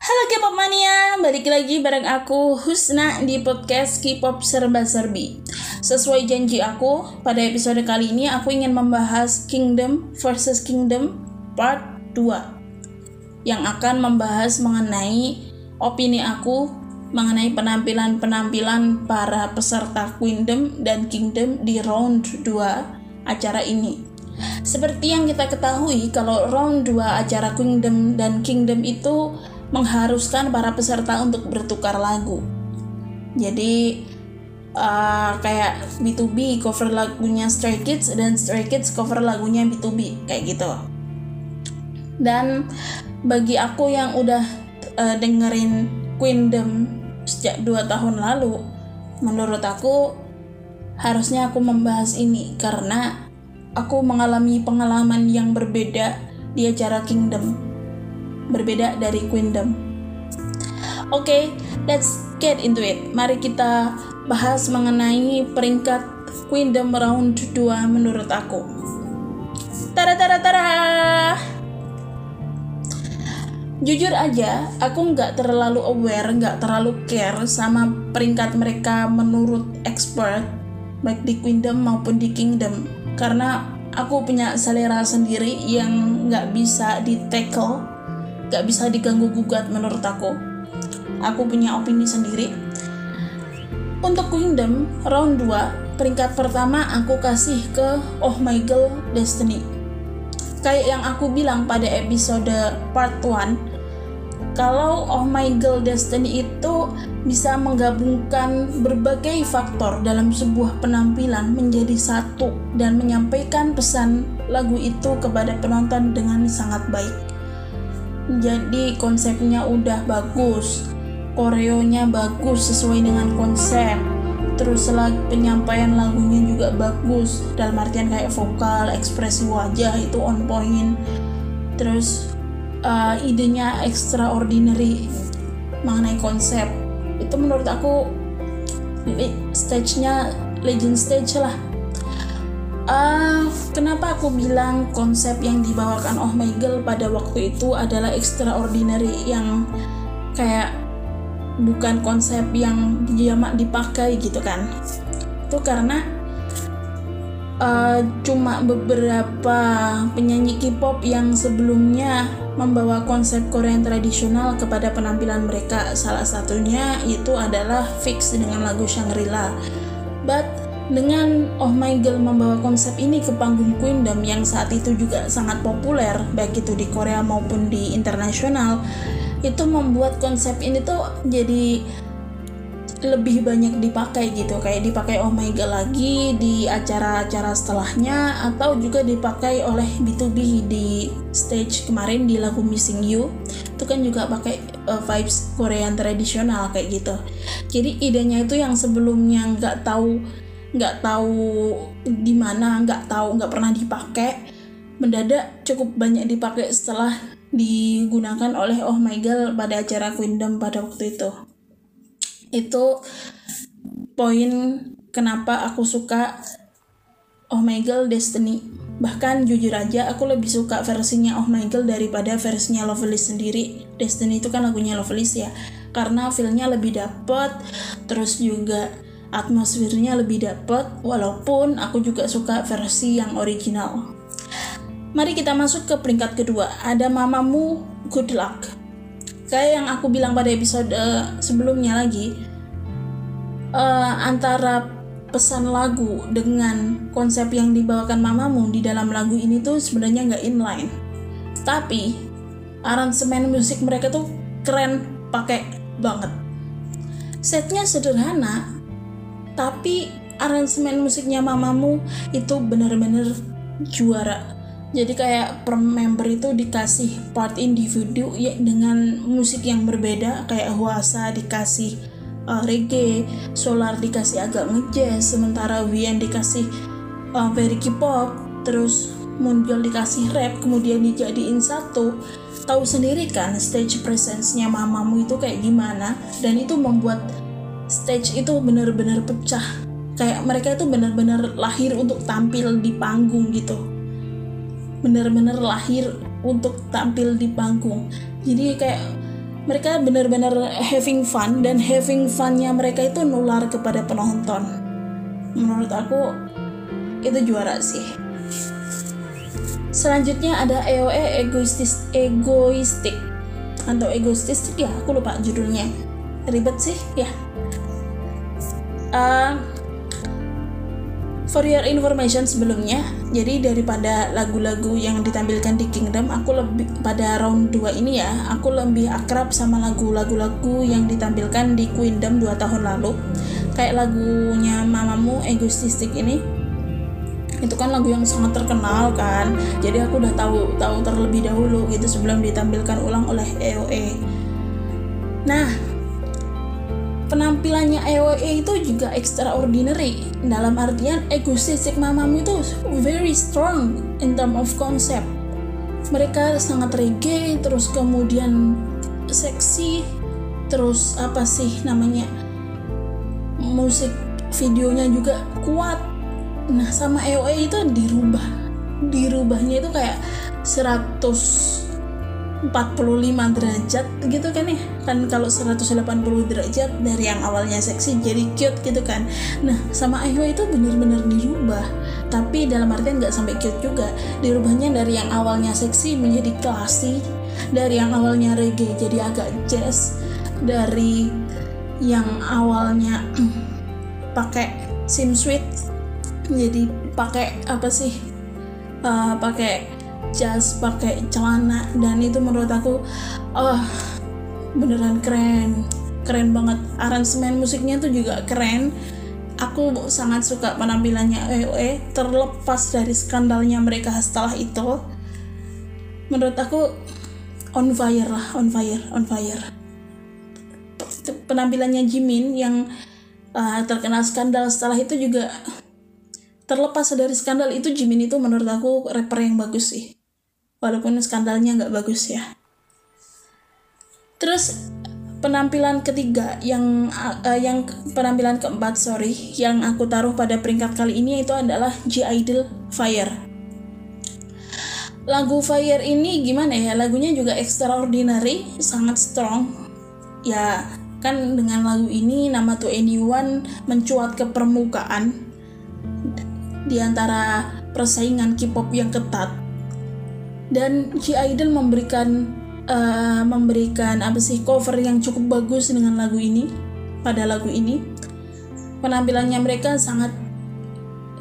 Halo K-pop mania, balik lagi bareng aku Husna di podcast K-pop serba serbi. Sesuai janji aku, pada episode kali ini aku ingin membahas Kingdom versus Kingdom Part 2 yang akan membahas mengenai opini aku mengenai penampilan-penampilan para peserta Kingdom dan Kingdom di round 2 acara ini. Seperti yang kita ketahui kalau round 2 acara Kingdom dan Kingdom itu mengharuskan para peserta untuk bertukar lagu. Jadi uh, kayak B2B cover lagunya Stray Kids dan Stray Kids cover lagunya B2B kayak gitu. Dan bagi aku yang udah uh, dengerin Queendom sejak 2 tahun lalu, menurut aku harusnya aku membahas ini karena aku mengalami pengalaman yang berbeda di acara Kingdom berbeda dari Queendom. Oke, okay, let's get into it. Mari kita bahas mengenai peringkat Queendom round 2 menurut aku. Tara tara tara. Jujur aja, aku nggak terlalu aware, nggak terlalu care sama peringkat mereka menurut expert, baik di Queendom maupun di Kingdom. Karena aku punya selera sendiri yang nggak bisa di tackle gak bisa diganggu gugat menurut aku. Aku punya opini sendiri. Untuk Kingdom round 2 peringkat pertama aku kasih ke Oh My Girl Destiny. Kayak yang aku bilang pada episode part 1 kalau Oh My Girl Destiny itu bisa menggabungkan berbagai faktor dalam sebuah penampilan menjadi satu dan menyampaikan pesan lagu itu kepada penonton dengan sangat baik jadi konsepnya udah bagus. Koreonya bagus sesuai dengan konsep. Terus lagi penyampaian lagunya juga bagus. Dalam artian kayak vokal ekspresi wajah itu on point. Terus uh, idenya extraordinary mengenai konsep. Itu menurut aku stage-nya legend stage lah Uh, kenapa aku bilang konsep yang dibawakan Oh Michael pada waktu itu adalah extraordinary yang kayak bukan konsep yang jamak dipakai gitu kan? Itu karena uh, cuma beberapa penyanyi K-pop yang sebelumnya membawa konsep Korea tradisional kepada penampilan mereka. Salah satunya itu adalah Fix dengan lagu Shangri-La. But dengan Oh My Girl membawa konsep ini ke panggung Queendom yang saat itu juga sangat populer baik itu di Korea maupun di internasional itu membuat konsep ini tuh jadi lebih banyak dipakai gitu. Kayak dipakai Oh My Girl lagi di acara-acara setelahnya atau juga dipakai oleh B2B di stage kemarin di lagu Missing You. Itu kan juga pakai uh, vibes Korean tradisional kayak gitu. Jadi idenya itu yang sebelumnya nggak tahu nggak tahu di mana nggak tahu nggak pernah dipakai. Mendadak cukup banyak dipakai setelah digunakan oleh Oh My Girl pada acara Queendom pada waktu itu. Itu poin kenapa aku suka Oh My Girl Destiny. Bahkan jujur aja aku lebih suka versinya Oh My Girl daripada versinya Loveless sendiri. Destiny itu kan lagunya Loveless ya. Karena feelnya lebih dapet terus juga atmosfernya lebih dapet walaupun aku juga suka versi yang original. Mari kita masuk ke peringkat kedua. Ada Mamamu Good Luck. Kayak yang aku bilang pada episode uh, sebelumnya lagi, uh, antara pesan lagu dengan konsep yang dibawakan Mamamu di dalam lagu ini tuh sebenarnya nggak inline. Tapi aransemen musik mereka tuh keren, pakai banget. Setnya sederhana, tapi aransemen musiknya mamamu itu benar-benar juara. Jadi kayak per member itu dikasih part individu ya dengan musik yang berbeda. Kayak Huasa dikasih uh, reggae, Solar dikasih agak ngejazz, sementara Wian dikasih uh, very K-pop, terus Moonbyul dikasih rap, kemudian dijadiin satu. Tahu sendiri kan stage presence-nya mamamu itu kayak gimana? Dan itu membuat stage itu benar-benar pecah. Kayak mereka itu benar-benar lahir untuk tampil di panggung gitu. Benar-benar lahir untuk tampil di panggung. Jadi kayak mereka benar-benar having fun dan having funnya mereka itu nular kepada penonton. Menurut aku itu juara sih. Selanjutnya ada EOE egoistis egoistik. Atau egoistis ya aku lupa judulnya. Ribet sih ya uh, for your information sebelumnya jadi daripada lagu-lagu yang ditampilkan di Kingdom aku lebih pada round 2 ini ya aku lebih akrab sama lagu-lagu-lagu yang ditampilkan di Queendom 2 tahun lalu. Kayak lagunya Mamamu Egoististik ini. Itu kan lagu yang sangat terkenal kan jadi aku udah tahu tahu terlebih dahulu gitu sebelum ditampilkan ulang oleh EOE nah penampilannya EOE itu juga extraordinary. Dalam artian egoistic mamamu itu very strong in term of concept. Mereka sangat reggae terus kemudian seksi terus apa sih namanya musik videonya juga kuat. Nah sama EOE itu dirubah. Dirubahnya itu kayak 100 45 derajat gitu kan ya. Kan kalau 180 derajat dari yang awalnya seksi jadi cute gitu kan. Nah sama Ayo itu bener-bener dirubah. Tapi dalam artian nggak sampai cute juga. Dirubahnya dari yang awalnya seksi menjadi classy. Dari yang awalnya reggae jadi agak jazz. Dari yang awalnya pakai sim sweet jadi pakai apa sih? Uh, pakai jas pakai celana dan itu menurut aku oh beneran keren. Keren banget. Aransemen musiknya tuh juga keren. Aku sangat suka penampilannya EOE terlepas dari skandalnya mereka setelah itu. Menurut aku on fire lah on fire on fire. Penampilannya Jimin yang uh, terkena skandal setelah itu juga terlepas dari skandal itu Jimin itu menurut aku rapper yang bagus sih walaupun skandalnya nggak bagus ya. Terus penampilan ketiga yang uh, yang penampilan keempat sorry yang aku taruh pada peringkat kali ini itu adalah G Idol Fire. Lagu Fire ini gimana ya? Lagunya juga extraordinary sangat strong. Ya kan dengan lagu ini nama To Anyone mencuat ke permukaan di antara persaingan K-pop yang ketat dan G Idol memberikan uh, memberikan apa sih cover yang cukup bagus dengan lagu ini pada lagu ini. Penampilannya mereka sangat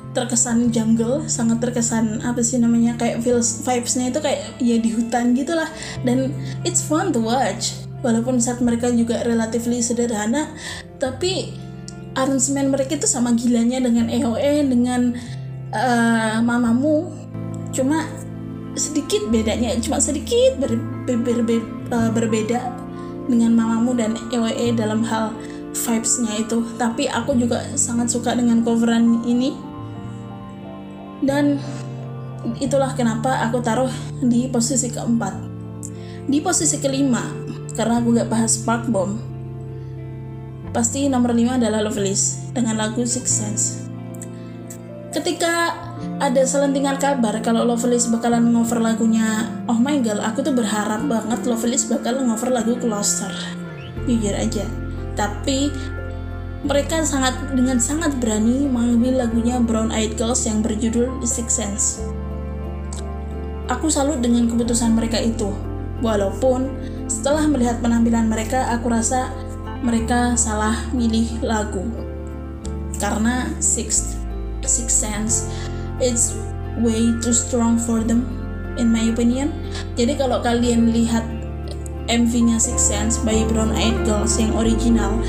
terkesan jungle sangat terkesan apa sih namanya kayak feels vibesnya itu kayak ya di hutan gitulah. Dan it's fun to watch. Walaupun saat mereka juga relatively sederhana tapi aransemen mereka itu sama gilanya dengan EOE dengan uh, mamamu. Cuma sedikit bedanya cuma sedikit ber, ber, ber, ber, uh, berbeda dengan mamamu dan EWE dalam hal vibesnya itu. Tapi aku juga sangat suka dengan coveran ini. Dan itulah kenapa aku taruh di posisi keempat. Di posisi kelima karena aku gak bahas Spark Bomb pasti nomor lima adalah Loveless dengan lagu Six Sense ketika ada selentingan kabar kalau Loveless bakalan ngover lagunya Oh My Girl, aku tuh berharap banget Loveless bakal ngover lagu Closer. Jujur aja. Tapi mereka sangat dengan sangat berani mengambil lagunya Brown Eyed Girls yang berjudul The Six Sense. Aku salut dengan keputusan mereka itu. Walaupun setelah melihat penampilan mereka, aku rasa mereka salah milih lagu. Karena Six Six Sense. It's way too strong for them in my opinion. Jadi kalau kalian lihat MV-nya Six Sense by Brown Eyed Girls yang original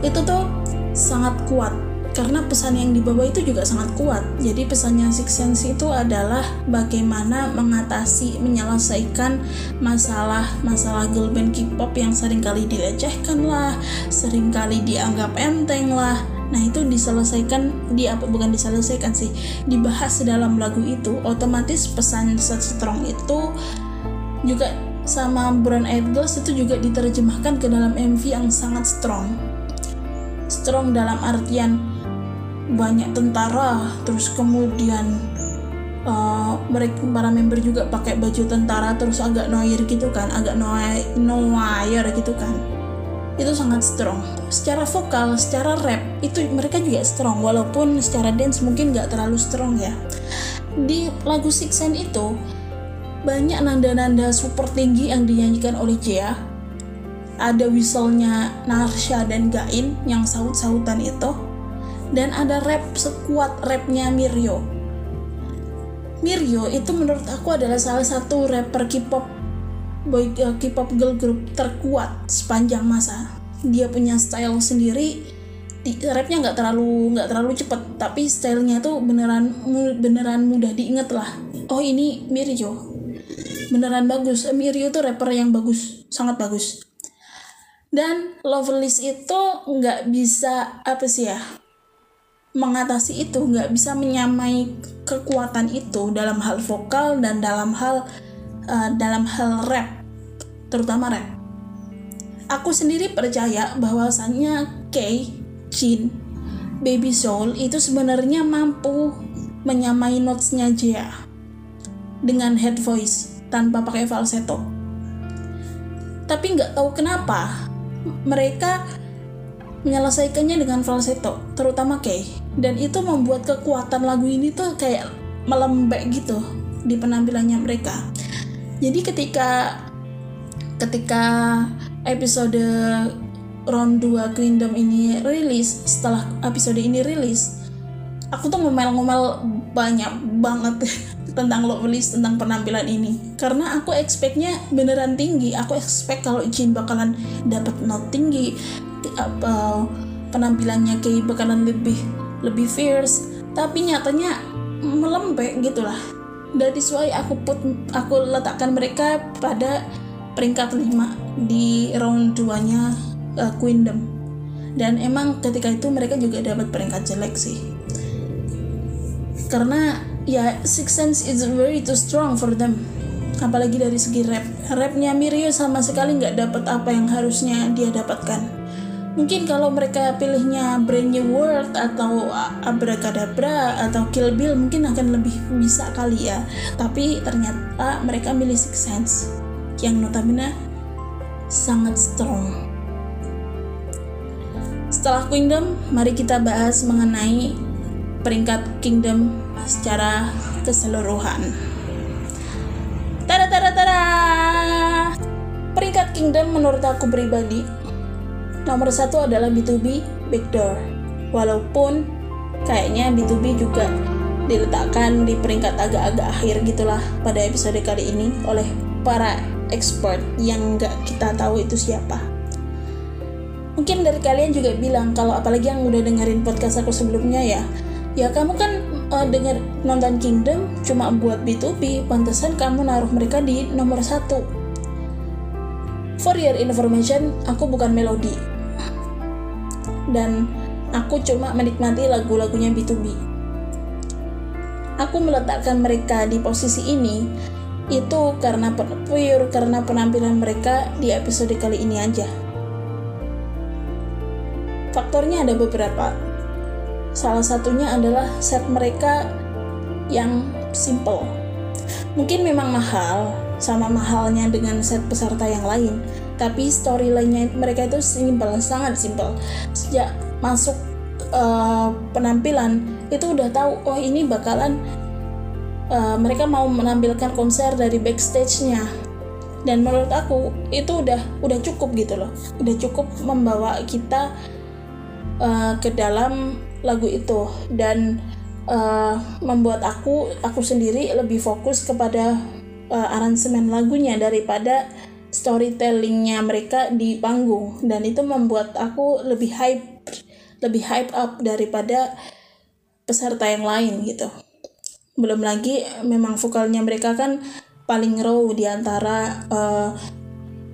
itu tuh sangat kuat. Karena pesan yang dibawa itu juga sangat kuat. Jadi pesannya Six Sense itu adalah bagaimana mengatasi, menyelesaikan masalah-masalah girl band K-pop yang sering kali dilecehkan lah, sering kali dianggap enteng lah, Nah itu diselesaikan di apa bukan diselesaikan sih dibahas dalam lagu itu otomatis pesan strong itu juga sama Brown Eyed Girls itu juga diterjemahkan ke dalam MV yang sangat strong. Strong dalam artian banyak tentara terus kemudian uh, mereka para member juga pakai baju tentara terus agak noir gitu kan agak noir noir gitu kan itu sangat strong. Secara vokal secara rap itu mereka juga strong. Walaupun secara dance mungkin nggak terlalu strong ya. Di lagu Six Sense itu banyak nanda-nanda super tinggi yang dinyanyikan oleh Jia ada whistle-nya Narsha dan Gain yang saut-sautan itu. Dan ada rap sekuat rapnya Miryo Miryo itu menurut aku adalah salah satu rapper K-pop boy uh, K-pop girl group terkuat sepanjang masa. Dia punya style sendiri. Di, rapnya nggak terlalu nggak terlalu cepet, tapi stylenya tuh beneran beneran mudah diinget lah. Oh ini Miryo, beneran bagus. Miryo tuh rapper yang bagus, sangat bagus. Dan Loveless itu nggak bisa apa sih ya mengatasi itu nggak bisa menyamai kekuatan itu dalam hal vokal dan dalam hal uh, dalam hal rap terutama rap. Aku sendiri percaya bahwasannya Kay, Jin, Baby Soul itu sebenarnya mampu menyamai notesnya Jia dengan head voice tanpa pakai falsetto. Tapi nggak tahu kenapa mereka menyelesaikannya dengan falsetto, terutama Kay. Dan itu membuat kekuatan lagu ini tuh kayak melembek gitu di penampilannya mereka. Jadi ketika ketika episode round 2 Kingdom ini rilis setelah episode ini rilis aku tuh ngomel-ngomel banyak banget tentang Loveless tentang penampilan ini. Karena aku expectnya beneran tinggi. Aku expect kalau Jin bakalan dapat not tinggi apa penampilannya kayak bakalan lebih lebih fierce. Tapi nyatanya melembek gitulah dari why aku put aku letakkan mereka pada peringkat 5 di round 2 nya uh, Queendom. Dan emang ketika itu mereka juga dapat peringkat jelek sih. Karena ya Six Sense is very too strong for them. Apalagi dari segi rap. Rapnya Mirio sama sekali nggak dapat apa yang harusnya dia dapatkan mungkin kalau mereka pilihnya Brand New World atau Abracadabra atau Kill Bill mungkin akan lebih bisa kali ya tapi ternyata mereka milih Six Sense yang notabene sangat strong. Setelah Kingdom, mari kita bahas mengenai peringkat Kingdom secara keseluruhan. Tada tada tada. Peringkat Kingdom menurut aku pribadi nomor satu adalah B2B Backdoor. Walaupun kayaknya B2B juga diletakkan di peringkat agak-agak akhir gitulah pada episode kali ini oleh para expert yang nggak kita tahu itu siapa. Mungkin dari kalian juga bilang kalau apalagi yang udah dengerin podcast aku sebelumnya ya, ya kamu kan uh, denger nonton Kingdom cuma buat B2B, pantesan kamu naruh mereka di nomor satu. For your information, aku bukan melodi. Dan aku cuma menikmati lagu-lagunya B2B. Aku meletakkan mereka di posisi ini itu karena pure karena penampilan mereka di episode kali ini aja. Faktornya ada beberapa. Salah satunya adalah set mereka yang simple. Mungkin memang mahal, sama mahalnya dengan set peserta yang lain, tapi storyline-nya mereka itu simple, sangat simple. Sejak masuk uh, penampilan itu udah tahu oh ini bakalan uh, mereka mau menampilkan konser dari backstage-nya. Dan menurut aku itu udah udah cukup gitu loh. Udah cukup membawa kita uh, ke dalam lagu itu. Dan uh, membuat aku aku sendiri lebih fokus kepada uh, aransemen lagunya daripada storytellingnya mereka di panggung. Dan itu membuat aku lebih hype lebih hype up daripada peserta yang lain gitu. Belum lagi memang vokalnya mereka kan paling raw di antara uh,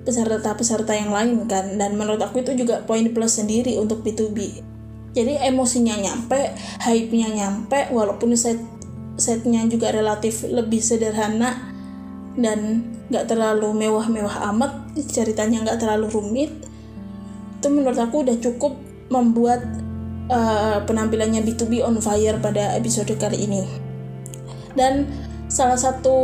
peserta-peserta yang lain kan. Dan menurut aku itu juga poin plus sendiri untuk B2B jadi emosinya nyampe hype-nya nyampe walaupun set setnya juga relatif lebih sederhana dan nggak terlalu mewah-mewah amat ceritanya nggak terlalu rumit itu menurut aku udah cukup membuat uh, penampilannya B2B on fire pada episode kali ini. Dan salah satu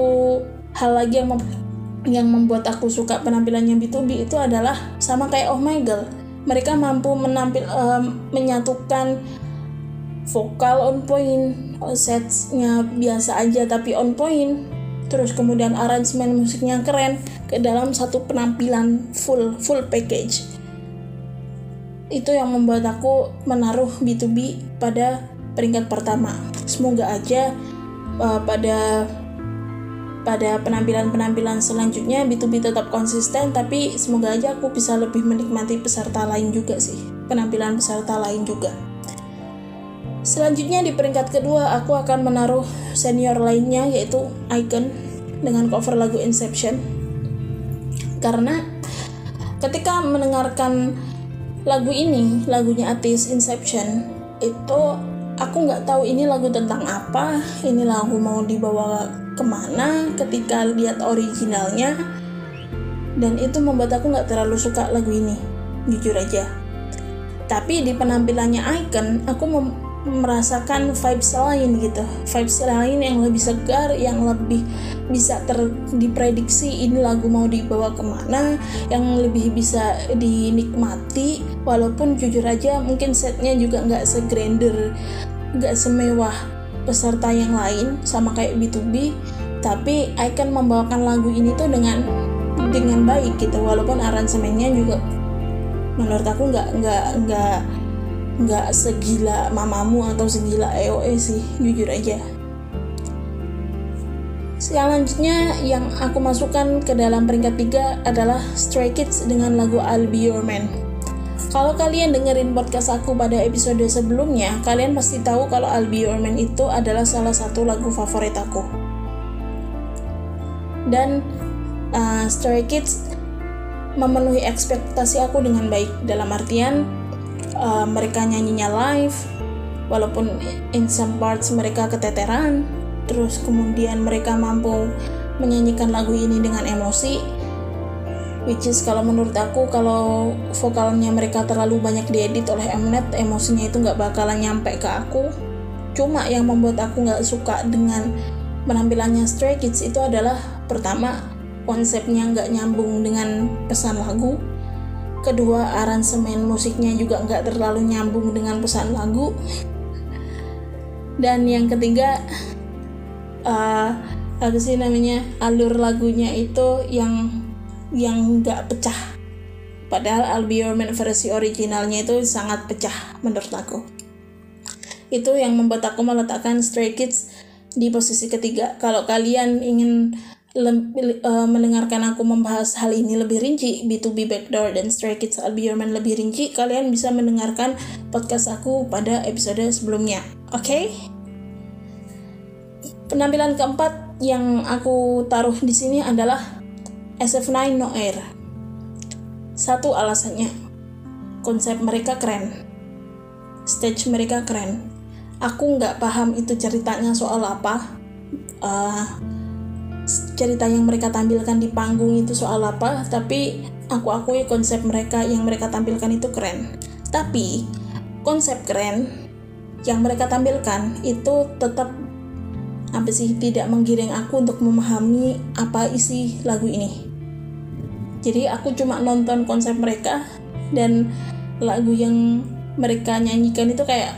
hal lagi yang mem- yang membuat aku suka penampilannya B2B itu adalah sama kayak Oh My Girl. Mereka mampu menampil um, menyatukan vokal on point setsnya biasa aja tapi on point terus kemudian aransemen musiknya keren ke dalam satu penampilan full full package. Itu yang membuat aku menaruh B2B pada peringkat pertama. Semoga aja uh, pada pada penampilan-penampilan selanjutnya B2B tetap konsisten tapi semoga aja aku bisa lebih menikmati peserta lain juga sih. Penampilan peserta lain juga Selanjutnya di peringkat kedua aku akan menaruh senior lainnya yaitu Icon dengan cover lagu Inception. Karena ketika mendengarkan lagu ini, lagunya artis Inception, itu aku nggak tahu ini lagu tentang apa, ini lagu mau dibawa ke mana ketika lihat originalnya, dan itu membuat aku nggak terlalu suka lagu ini, jujur aja. Tapi di penampilannya Icon, aku merasakan vibes lain gitu. Vibes lain yang lebih segar yang lebih bisa ter diprediksi ini lagu mau dibawa ke mana yang lebih bisa dinikmati. Walaupun jujur aja mungkin setnya juga nggak segrander nggak semewah peserta yang lain sama kayak B2B tapi Icon membawakan lagu ini tuh dengan dengan baik gitu. Walaupun aransemennya juga menurut aku nggak nggak nggak nggak segila mamamu atau segila EOE sih jujur aja selanjutnya yang aku masukkan ke dalam peringkat tiga adalah Stray Kids dengan lagu I'll Be Your Man kalau kalian dengerin podcast aku pada episode sebelumnya, kalian pasti tahu kalau I'll Be Your Man itu adalah salah satu lagu favorit aku. Dan uh, Stray Kids memenuhi ekspektasi aku dengan baik dalam artian uh, mereka nyanyinya live walaupun in some parts mereka keteteran terus kemudian mereka mampu menyanyikan lagu ini dengan emosi which is kalau menurut aku kalau vokalnya mereka terlalu banyak diedit oleh Mnet emosinya itu nggak bakalan nyampe ke aku. Cuma yang membuat aku nggak suka dengan penampilannya Stray Kids itu adalah pertama konsepnya nggak nyambung dengan pesan lagu kedua aransemen musiknya juga nggak terlalu nyambung dengan pesan lagu. Dan yang ketiga uh, apa sih namanya alur lagunya itu yang yang nggak pecah. Padahal Albiorman versi originalnya itu sangat pecah menurut aku. Itu yang membuat aku meletakkan Stray Kids di posisi ketiga. Kalau kalian ingin uh, mendengarkan aku membahas hal ini lebih rinci, B2B Backdoor dan Stray Kids I'll Be Your Man lebih rinci, kalian bisa mendengarkan podcast aku pada episode sebelumnya. Oke? Okay? Penampilan keempat yang aku taruh di sini adalah SF9 No Air. Satu alasannya, konsep mereka keren, stage mereka keren. Aku nggak paham itu ceritanya soal apa. Uh, cerita yang mereka tampilkan di panggung itu soal apa tapi aku akui konsep mereka yang mereka tampilkan itu keren. Tapi konsep keren yang mereka tampilkan itu tetap apa sih tidak menggiring aku untuk memahami apa isi lagu ini. Jadi aku cuma nonton konsep mereka dan lagu yang mereka nyanyikan itu kayak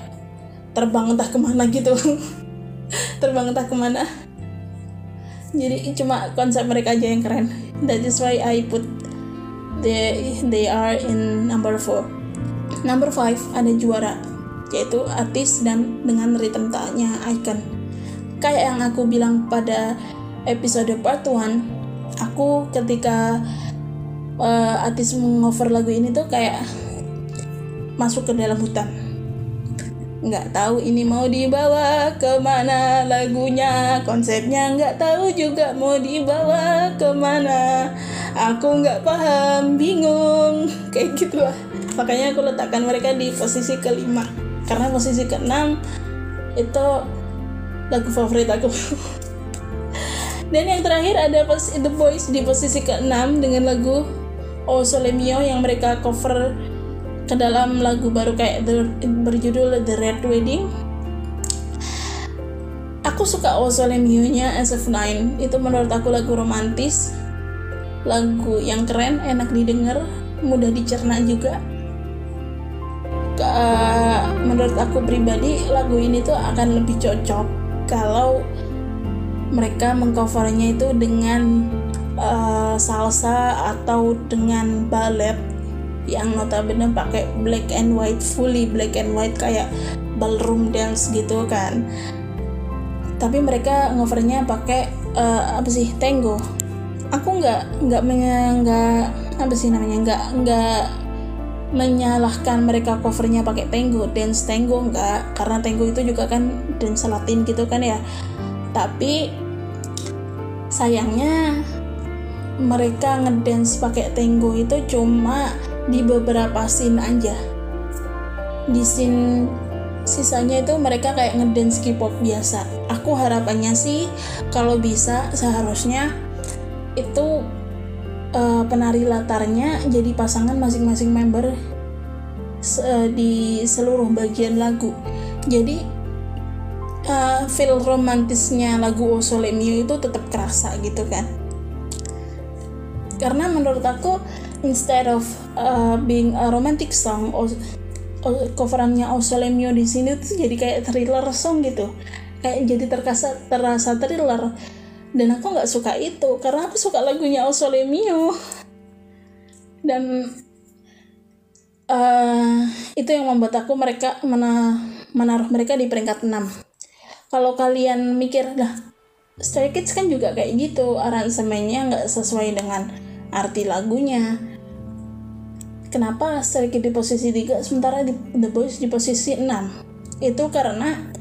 terbang entah ke mana gitu. Terbang entah ke mana jadi cuma konsep mereka aja yang keren. That is why I put they they are in number 4 number 5 ada juara yaitu artis dan dengan ritme taknya icon. Kayak yang aku bilang pada episode part 1 aku ketika uh, artis mengover lagu ini tuh kayak masuk ke dalam hutan nggak tahu ini mau dibawa ke mana lagunya. Konsepnya nggak tahu juga mau dibawa ke mana. Aku nggak paham bingung. Kayak gitu lah. Makanya aku letakkan mereka di posisi kelima. Karena posisi keenam itu lagu favorit aku. Dan yang terakhir ada The Boys di posisi keenam dengan lagu Oh Sole Mio yang mereka cover ke dalam lagu baru kayak the, berjudul The Red Wedding. Aku suka Ozole Mio-nya SF9 itu menurut aku lagu romantis. Lagu yang keren enak didengar mudah dicerna juga. Uh, menurut aku pribadi lagu ini tuh akan lebih cocok kalau mereka mengcovernya itu dengan uh, salsa atau dengan ballet yang notabene pakai black and white fully black and white kayak ballroom dance gitu kan. Tapi mereka ngovernya pakai uh, apa sih tango. Aku nggak nggak nggak apa sih namanya nggak nggak menyalahkan mereka covernya pakai tango dance tango nggak. Karena tango itu juga kan dance latin gitu kan ya. Tapi sayangnya mereka ngedance pakai tango itu cuma di beberapa scene aja. Di scene sisanya itu mereka kayak ngedance K-pop biasa. Aku harapannya sih kalau bisa seharusnya itu uh, penari latarnya jadi pasangan masing-masing member se di seluruh bagian lagu. Jadi uh, feel romantisnya lagu O Sole Mio itu tetap kerasa gitu kan. Karena menurut aku instead of uh, being a romantic song coverannya O Sole Mio di sini tuh jadi kayak thriller song gitu. Kayak jadi terkasa terasa thriller. Dan aku nggak suka itu karena aku suka lagunya O Sole Mio dan uh, itu yang membuat aku mereka mena menaruh mereka di peringkat 6 kalau kalian mikir lah Stray Kids kan juga kayak gitu aransemennya nggak sesuai dengan arti lagunya kenapa Stray Kids di posisi 3 sementara di The Boys di posisi 6 itu karena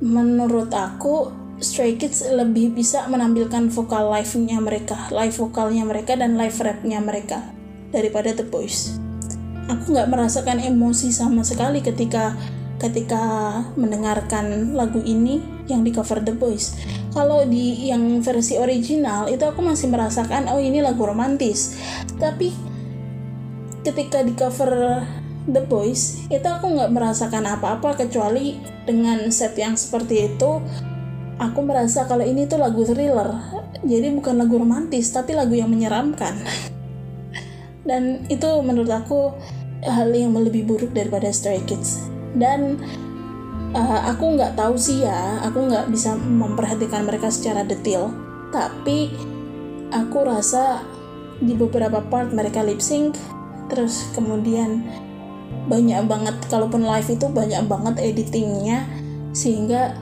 menurut aku Stray Kids lebih bisa menampilkan vokal live-nya mereka, live vokalnya mereka dan live rap-nya mereka daripada The Boys. Aku nggak merasakan emosi sama sekali ketika ketika mendengarkan lagu ini yang di cover The Boys. Kalau di yang versi original itu aku masih merasakan oh ini lagu romantis. Tapi ketika di cover The Boys itu aku nggak merasakan apa-apa kecuali dengan set yang seperti itu aku merasa kalau ini tuh lagu thriller. Jadi bukan lagu romantis tapi lagu yang menyeramkan. Dan itu menurut aku hal yang lebih buruk daripada Stray Kids. Dan uh, aku nggak tahu sih ya aku nggak bisa memperhatikan mereka secara detail. Tapi aku rasa di beberapa part mereka lip sync terus kemudian banyak banget kalaupun live itu banyak banget editingnya sehingga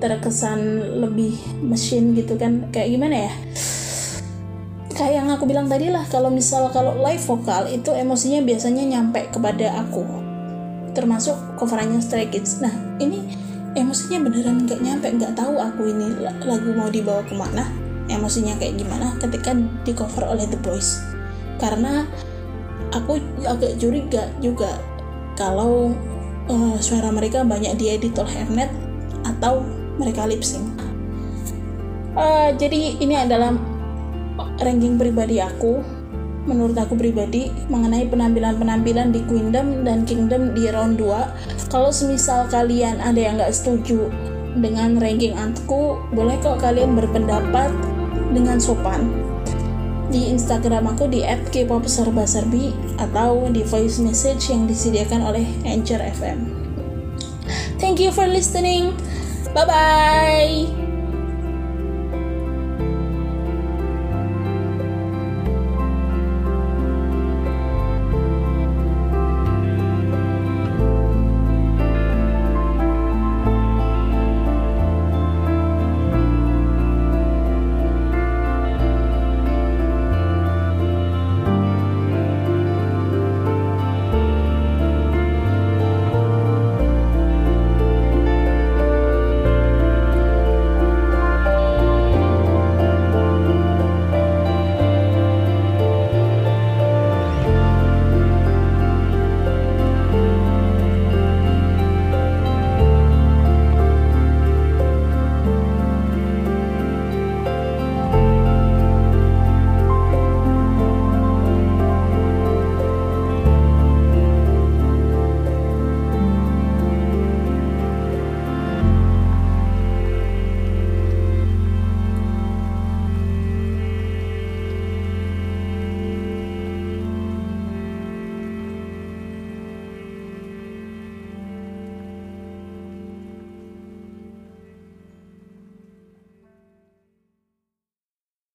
terkesan lebih mesin gitu kan. Kayak gimana ya? Kayak yang aku bilang tadi lah kalau misal kalau live vokal itu emosinya biasanya nyampe kepada aku. Termasuk coverannya Stray Kids. Nah ini emosinya beneran nggak nyampe nggak tahu aku ini lagu mau dibawa ke mana emosinya kayak gimana ketika di cover oleh The Boys. Karena aku agak curiga juga kalau uh, suara mereka banyak diedit oleh Mnet atau mereka lip sync. Uh, jadi ini adalah ranking pribadi aku menurut aku pribadi mengenai penampilan-penampilan di Queendom dan Kingdom di round 2 kalau semisal kalian ada yang nggak setuju dengan ranking aku boleh kok kalian berpendapat dengan sopan di Instagram aku di @kpopserbaserbi atau di voice message yang disediakan oleh Anchor FM. Thank you for listening. Bye bye.